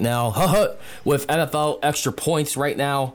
now with NFL extra points right now.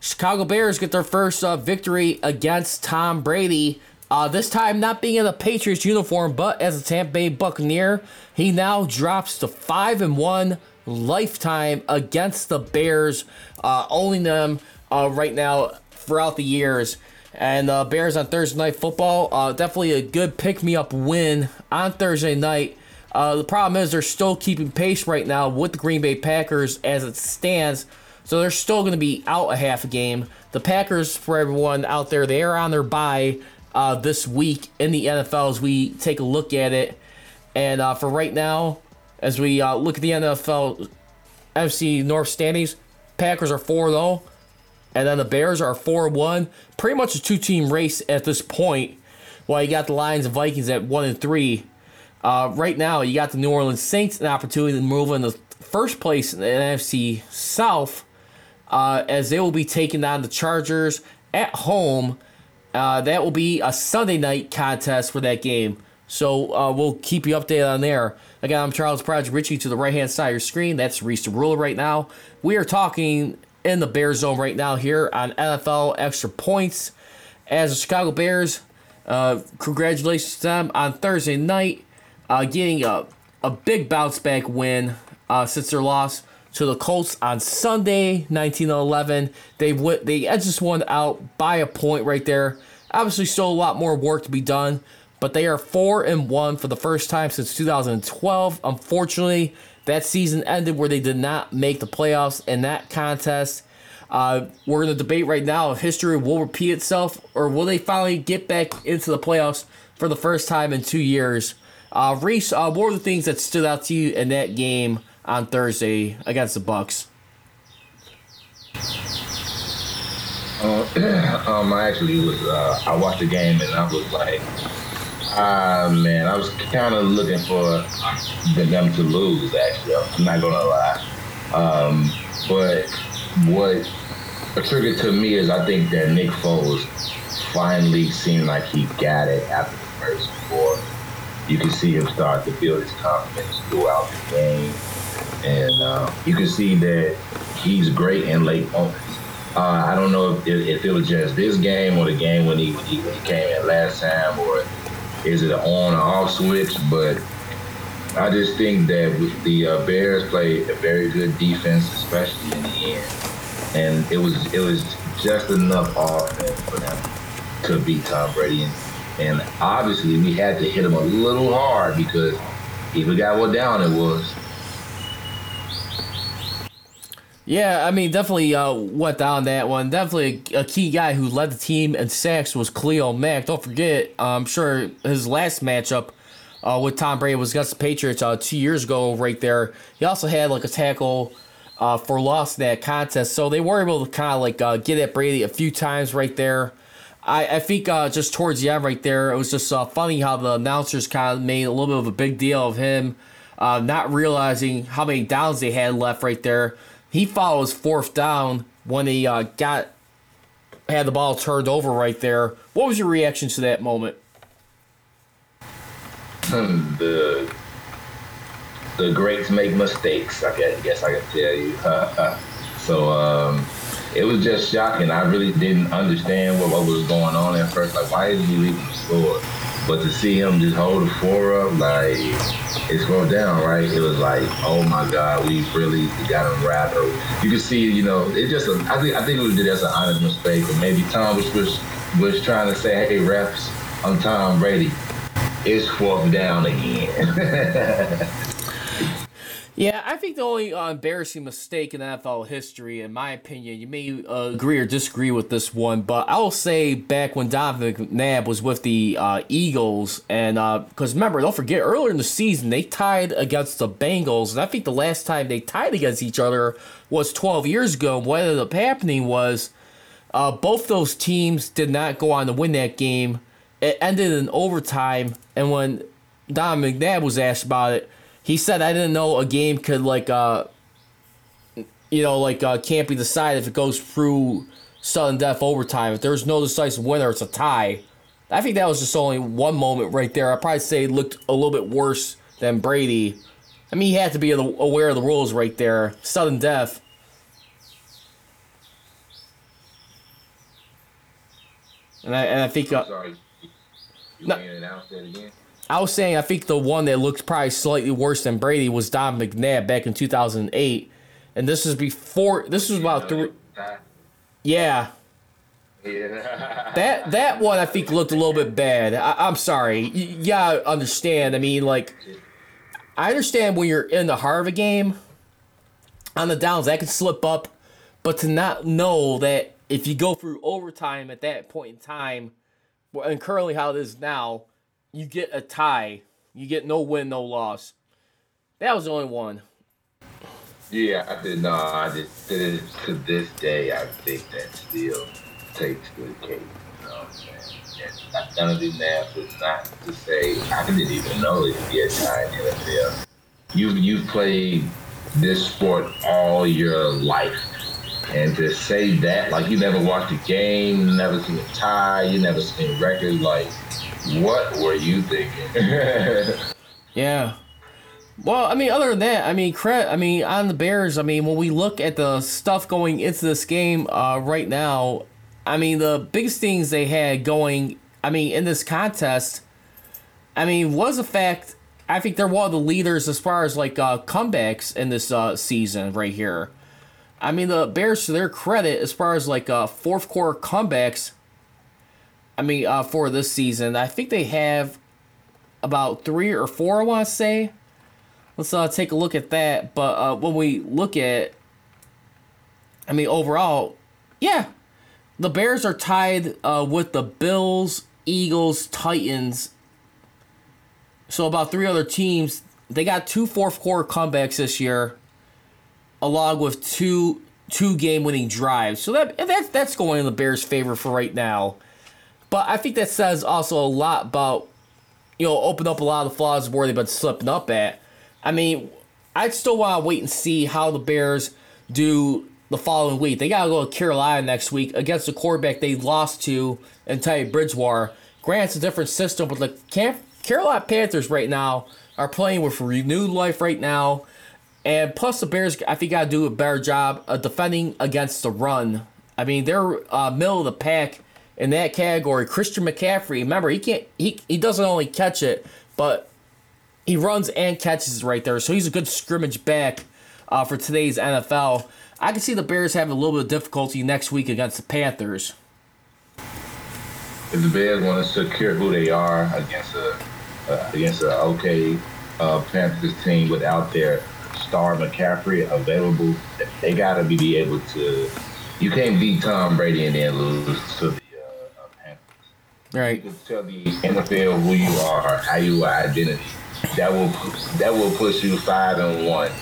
Chicago Bears get their first uh, victory against Tom Brady. Uh, this time not being in the Patriots uniform, but as a Tampa Bay Buccaneer. He now drops to five and one lifetime against the Bears, uh, owning them uh, right now throughout the years. And uh, Bears on Thursday Night Football, uh, definitely a good pick me up win on Thursday night. Uh, the problem is they're still keeping pace right now with the Green Bay Packers as it stands. So they're still going to be out a half a game. The Packers, for everyone out there, they are on their bye uh, this week in the NFL as we take a look at it. And uh, for right now, as we uh, look at the NFL FC North standings, Packers are 4 0, and then the Bears are 4 1. Pretty much a two team race at this point. While you got the Lions and Vikings at 1 and 3. Uh, right now, you got the New Orleans Saints an opportunity to move in the first place in the NFC South uh, as they will be taking on the Chargers at home. Uh, that will be a Sunday night contest for that game. So uh, we'll keep you updated on there. Again, I'm Charles Prodigy Richey to the right hand side of your screen. That's Riis the Ruler right now. We are talking in the Bear Zone right now here on NFL Extra Points. As the Chicago Bears, uh, congratulations to them on Thursday night uh, getting a, a big bounce back win uh, since their loss to the Colts on Sunday, 1911. They went, they edged this one out by a point right there. Obviously, still a lot more work to be done, but they are four and one for the first time since 2012. Unfortunately, that season ended where they did not make the playoffs in that contest. Uh, we're in a debate right now if history will repeat itself or will they finally get back into the playoffs for the first time in two years. Uh, Riis, uh, what were the things that stood out to you in that game on Thursday against the Bucks? Uh, um, I actually was. Uh, I watched the game and I was like, ah, man, I was kind of looking for them to lose. Actually, I'm not gonna lie. Um, but what triggered to me is I think that Nick Foles finally seemed like he got it after the first four you can see him start to build his confidence throughout the game. And uh, you can see that he's great in late moments. Uh, I don't know if, if, it was just this game or the game when he, when he, when he came in last time, or is it an on or off switch? But I just think that the uh, Bears played a very good defense, especially in the end, and it was it was just enough offense for them to beat Tom Brady. And obviously, we had to hit him a little hard because if we got what down it was. Yeah, I mean, definitely uh, went down that one. Definitely a, a, key guy who led the team in sacks was Khalil Mack. Don't forget, I'm sure his last matchup uh, with Tom Brady was against the Patriots uh, two years ago, right there. He also had like a tackle uh, for loss in that contest, so they were able to kind of like uh, get at Brady a few times right there. I, I think uh, just towards the end right there, it was just uh, funny how the announcers kind of made a little bit of a big deal of him uh, not realizing how many downs they had left right there. He follows fourth down when he uh, got had the ball turned over right there. What was your reaction to that moment? the the greats make mistakes. I guess I can tell you. so um, it was just shocking. I really didn't understand what, what was going on at first. Like, why didn't he leave the score? But to see him just hold the four up, like it's going down, right? It was like, oh my God, we really got him wrapped. You can see, you know, it just. I think I think it was just an honest mistake, or maybe Tom was was, was trying to say, hey, refs, I'm Tom Brady. It's fourth down again. Yeah, I think the only uh, embarrassing mistake in NFL history, in my opinion, you may uh, agree or disagree with this one, but I will say back when Donovan McNabb was with the uh, Eagles, and because uh, remember, don't forget, earlier in the season they tied against the Bengals, and I think the last time they tied against each other was 12 years ago. What ended up happening was uh, both those teams did not go on to win that game. It ended in overtime, and when Donovan McNabb was asked about it he said I didn't know a game could like uh you know like uh, can't be decided if it goes through sudden death overtime. If there's no decisive winner, it's a tie. I think that was just only one moment right there. I'd probably say it looked a little bit worse than Brady I mean, he had to be aware of the rules right there. Sudden death. And I, and I think. Uh, sorry. You no, announce that again? I was saying I think the one that looked probably slightly worse than Brady was Don McNabb back in 2008, and this was before. This was about three. Yeah. Yeah. that that one I think looked a little bit bad. I, am sorry. You gotta understand. I mean, like, I understand when you're in the heart of a game, on the downs that can slip up, but to not know that if you go through overtime at that point in time, and currently how it is now, you get a tie. You get no win, no loss. That was the only one. Yeah, I did. No, I did it to this day. I think that still takes the cake. You know what I'm saying? And none of these math is not to say I didn't even know it could be a tie in the NFL. You you've played this sport all your life. And to say that, like you never watched a game, never seen a tie, you never seen records, like what were you thinking? yeah. Well, I mean, other than that, I mean, credit. I mean, on the Bears, I mean, when we look at the stuff going into this game uh, right now, I mean, the biggest things they had going, I mean, in this contest, I mean, was the fact. I think they're one of the leaders as far as like uh, comebacks in this uh, season right here. I mean, the Bears, to their credit, as far as like uh, fourth quarter comebacks, I mean, uh, for this season, I think they have about three or four. I want to say. Let's uh, take a look at that. But uh, when we look at, I mean, overall, yeah, the Bears are tied uh, with the Bills, Eagles, Titans. So about three other teams. They got two fourth quarter comebacks this year, along with two two game winning drives. So that that's that's going in the Bears' favor for right now. But I think that says also a lot about, you know, open up a lot of the flaws where they've been slipping up at. I mean, I'd still want to wait and see how the Bears do the following week. They got to go to Carolina next week against the quarterback they lost to in Teddy Bridgewater. Grant's a different system, but the Camp- Carolina Panthers right now are playing with renewed life right now. And plus, the Bears, I think, got to do a better job of defending against the run. I mean, they're uh, middle of the pack in that category. Christian McCaffrey, remember he can't he he doesn't only catch it, but he runs and catches right there. So he's a good scrimmage back uh, for today's NFL. I can see the Bears having a little bit of difficulty next week against the Panthers. If the Bears want to secure who they are against a uh, against an okay uh, Panthers team without their star McCaffrey available, they got to be able to. You can't beat Tom Brady and then lose to Right. You can tell the NFL who you are, how you are identity. That will that will push you five and one.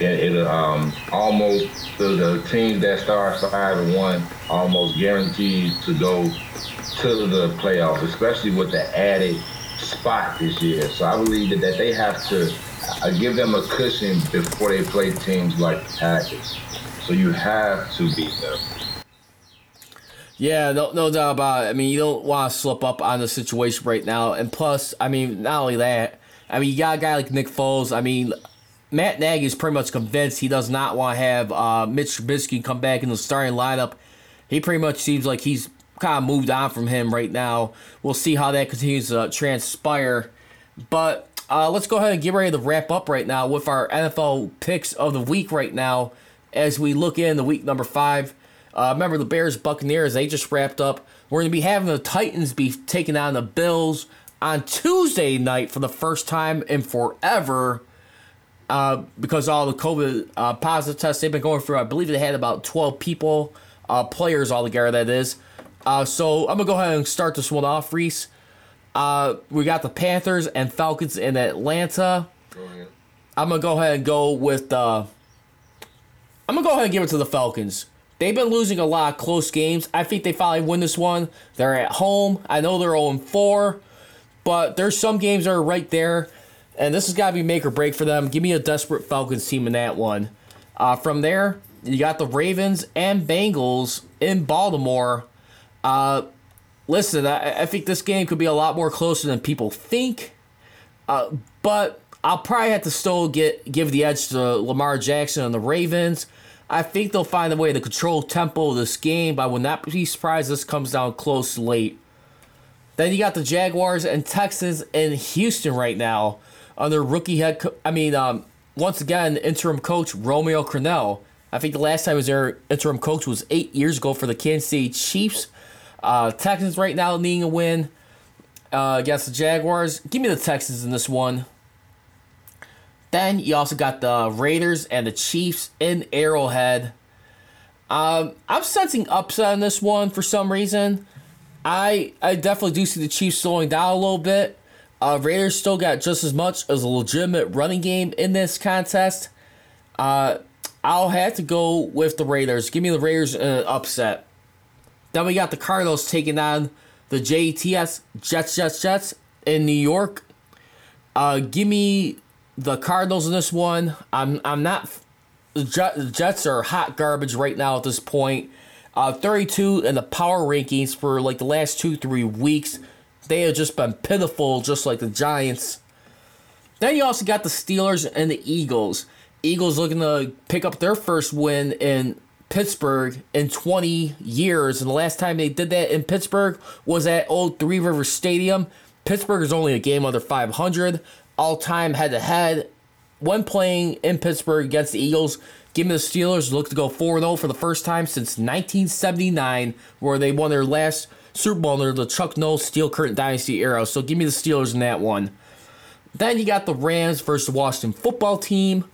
It, it'll um, almost the, the teams that start five and one almost guaranteed to go to the playoffs, especially with the added spot this year. So I believe that, that they have to uh, give them a cushion before they play teams like the Packers. So you have to beat them. Yeah, no, no doubt about it. I mean, you don't want to slip up on the situation right now. And plus, I mean, not only that, I mean, you got a guy like Nick Foles. I mean, Matt Nagy is pretty much convinced he does not want to have uh, Mitch Trubisky come back in the starting lineup. He pretty much seems like he's kind of moved on from him right now. We'll see how that continues to transpire. But uh, let's go ahead and get ready to wrap up right now with our NFL picks of the week right now as we look in the week number five. Uh, remember the Bears Buccaneers, they just wrapped up. We're going to be having the Titans be taking on the Bills on Tuesday night for the first time in forever. Uh, because all the COVID uh, positive tests they've been going through, I believe they had about 12 people, uh, players altogether, that is. Uh, so I'm going to go ahead and start this one off, Riis. Uh, we got the Panthers and Falcons in Atlanta. I'm going to go ahead and go with. Uh, I'm going to go ahead and give it to the Falcons. They've been losing a lot of close games. I think they finally win this one. They're at home. I know they're 0 4, but there's some games that are right there, and this has got to be make or break for them. Give me a desperate Falcons team in that one. Uh, from there, you got the Ravens and Bengals in Baltimore. Uh, listen, I, I, think this game could be a lot more closer than people think, uh, but I'll probably have to still get give the edge to Lamar Jackson and the Ravens. I think they'll find a way to control tempo of this game, but I would not be surprised this comes down close late. Then you got the Jaguars and Texans in Houston right now under rookie head. Co- I mean, um, once again, interim coach Romeo Crennel. I think the last time their interim coach was eight years ago for the Kansas City Chiefs. Uh, Texans right now needing a win uh, against the Jaguars. Give me the Texans in this one. Then you also got the Raiders and the Chiefs in Arrowhead. Um, I'm sensing upset on this one for some reason. I I definitely do see the Chiefs slowing down a little bit. Uh, Raiders still got just as much as a legitimate running game in this contest. Uh, I'll have to go with the Raiders. Give me the Raiders uh, upset. Then we got the Cardinals taking on the JETS Jets Jets Jets in New York. Uh, give me the Cardinals in this one. I'm I'm not. The Jets are hot garbage right now at this point. Uh, 32 in the power rankings for like the last two three weeks. They have just been pitiful, just like the Giants. Then you also got the Steelers and the Eagles. Eagles looking to pick up their first win in Pittsburgh in 20 years. And the last time they did that in Pittsburgh was at Old Three River Stadium. Pittsburgh is only a game under 500 all time head to head. When playing in Pittsburgh against the Eagles, give me the Steelers look to go 4 0 for the first time since 1979, where they won their last Super Bowl under the Chuck Noll Steel Curtain Dynasty era. So give me the Steelers in that one. Then you got the Rams versus the Washington football team.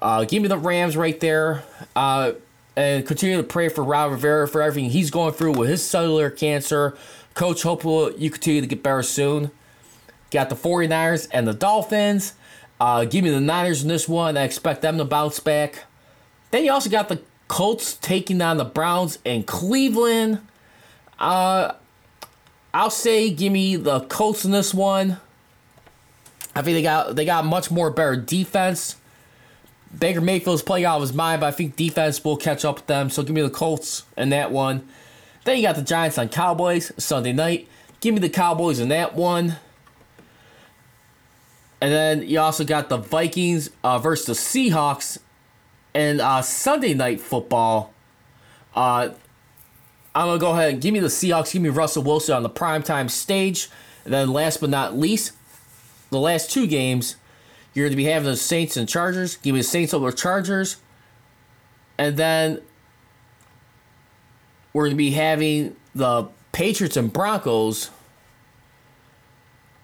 Uh, give me the Rams right there. Uh, and continue to pray for Ron Rivera for everything he's going through with his cellular cancer. Coach, hopefully you continue to get better soon. Got the 49ers and the Dolphins. Uh, give me the Niners in this one. I expect them to bounce back. Then you also got the Colts taking on the Browns in Cleveland. Uh, I'll say give me the Colts in this one. I think they got they got much more better defense. Baker Mayfield's playing out of his mind, but I think defense will catch up with them. So give me the Colts in that one. Then you got the Giants on Cowboys Sunday night. Give me the Cowboys in that one. And then you also got the Vikings uh, versus the Seahawks and uh, Sunday night football. Uh, I'm gonna go ahead and give me the Seahawks. Give me Russell Wilson on the primetime stage. And then last but not least, the last two games, you're going to be having the Saints and Chargers. Give me the Saints over Chargers. And then we're going to be having the Patriots and Broncos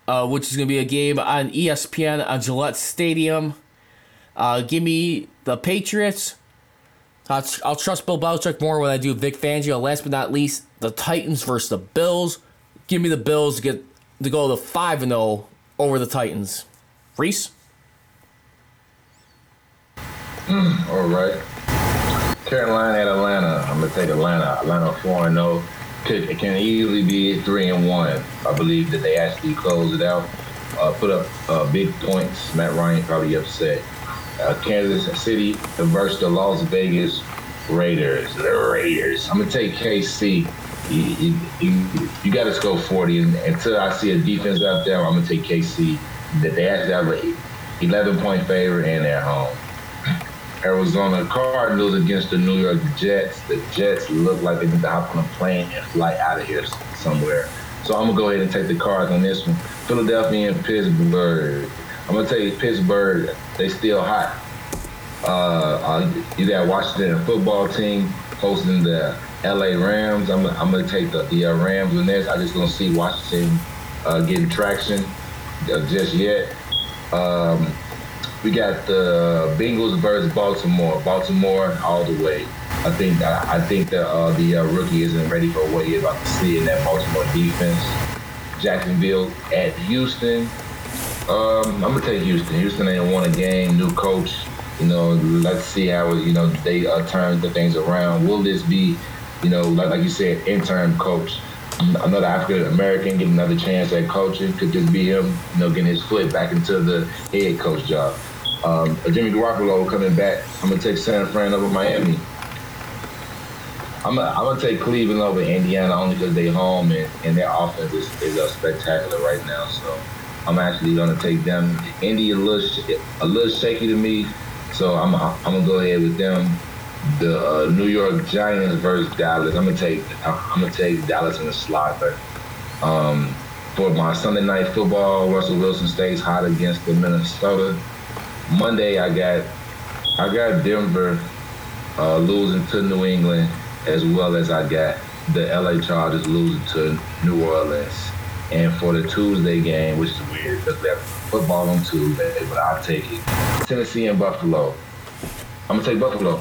uh, which is going to be a game on ESPN on Gillette Stadium. Uh, give me the Patriots. I'll, I'll, trust Bill Belichick more when I do Vic Fangio. Last but not least, the Titans versus the Bills. Give me the Bills to get to go to five and zero oh over the Titans. Riis. All right. Carolina at Atlanta. I'm gonna take Atlanta. Atlanta four and zero. Could it can easily be three and one. I believe that they actually closed it out, uh, put up uh, big points. Matt Ryan probably upset. Uh, Kansas City versus the Las Vegas Raiders. The Raiders. I'm gonna take KC. You, you, you, you got to score 40, and until I see a defense out there, I'm gonna take KC. That they actually have an 11 point favor and they're home. Arizona Cardinals against the New York Jets. The Jets look like they need to hop on a plane and fly out of here somewhere. So I'm gonna go ahead and take the cards on this one. Philadelphia and Pittsburgh. I'm gonna take Pittsburgh. They still hot. Uh, you got Washington football team hosting the LA Rams. I'm, I'm gonna take the, the uh, Rams in this. I just don't see Washington uh, getting traction uh, just yet. Um, we got the Bengals versus Baltimore. Baltimore all the way. I think I think that uh, the uh, rookie isn't ready for what he's about to see in that Baltimore defense. Jacksonville at Houston. Um, I'm gonna take Houston. Houston ain't won a game. New coach. You know, let's see how you know they uh, turn the things around. Will this be, you know, like, like you said, interim coach? Another African American get another chance at coaching. Could just be him, you know, getting his foot back into the head coach job? Um, Jimmy Garoppolo coming back. I'm gonna take San Fran over Miami. I'm gonna, I'm gonna take Cleveland over Indiana only because they home and, and their offense is, is uh, spectacular right now. So I'm actually gonna take them. Indy a little a little shaky to me, so I'm I'm gonna go ahead with them. The uh, New York Giants versus Dallas. I'm gonna take I'm gonna take Dallas in the slaughter. Um, for my Sunday night football, Russell Wilson stays hot against the Minnesota. Monday, I got I got Denver uh, losing to New England, as well as I got the LA Chargers losing to New Orleans. And for the Tuesday game, which is weird because we have football on Tuesday, but I'll take it. Tennessee and Buffalo. I'm gonna take Buffalo.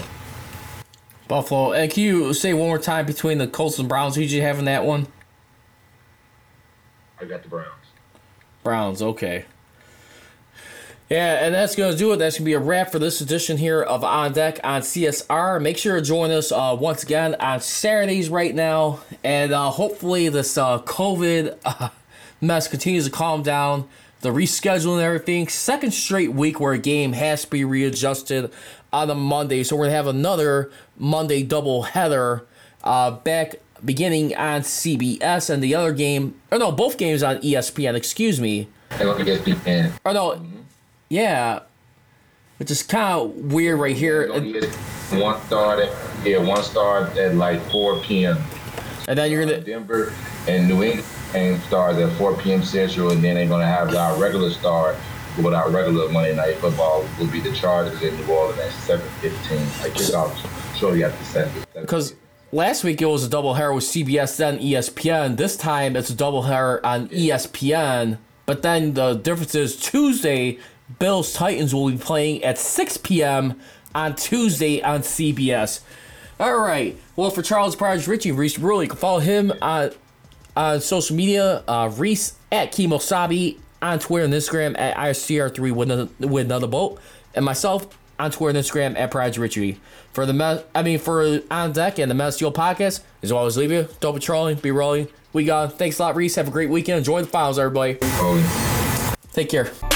Buffalo. And can you say one more time between the Colts and Browns? Who did you have in that one? I got the Browns. Browns, okay. Yeah, and that's going to do it. That's going to be a wrap for this edition here of On Deck on CSR. Make sure to join us uh, once again on Saturdays right now. And uh, hopefully, this uh, COVID uh, mess continues to calm down. The rescheduling and everything. Second straight week where a game has to be readjusted on a Monday. So we're going to have another Monday double header uh, back beginning on CBS. And the other game, or no, both games on ESPN, excuse me. Hey, look against ESPN. Or no, yeah, which is kind of weird right here. One start at yeah, one start at like 4 p.m. And then you're gonna Denver and New England game starts at 4 p.m. Central, and then they're gonna have our regular start. With our regular Monday night football will be the Chargers in New Orleans at 7:15. Like kickoff shortly after 7. because last week it was a double header with CBS then ESPN. This time it's a double header on ESPN. But then the difference is Tuesday Bills Titans will be playing at 6 p.m. on Tuesday on CBS. All right. Well, for Charles Pryor, Richey Riis Rule, you can follow him on on social media. Uh, Riis at Kimosabe on Twitter and Instagram at ISCR3 with another, with another boat, and myself on Twitter and Instagram at Pride Richey. For the me- I mean for on deck and the Mess Steel podcast, as always, leave you. Don't be trolling, be rolling. We got. Thanks a lot, Riis. Have a great weekend. Enjoy the files, everybody. Take care.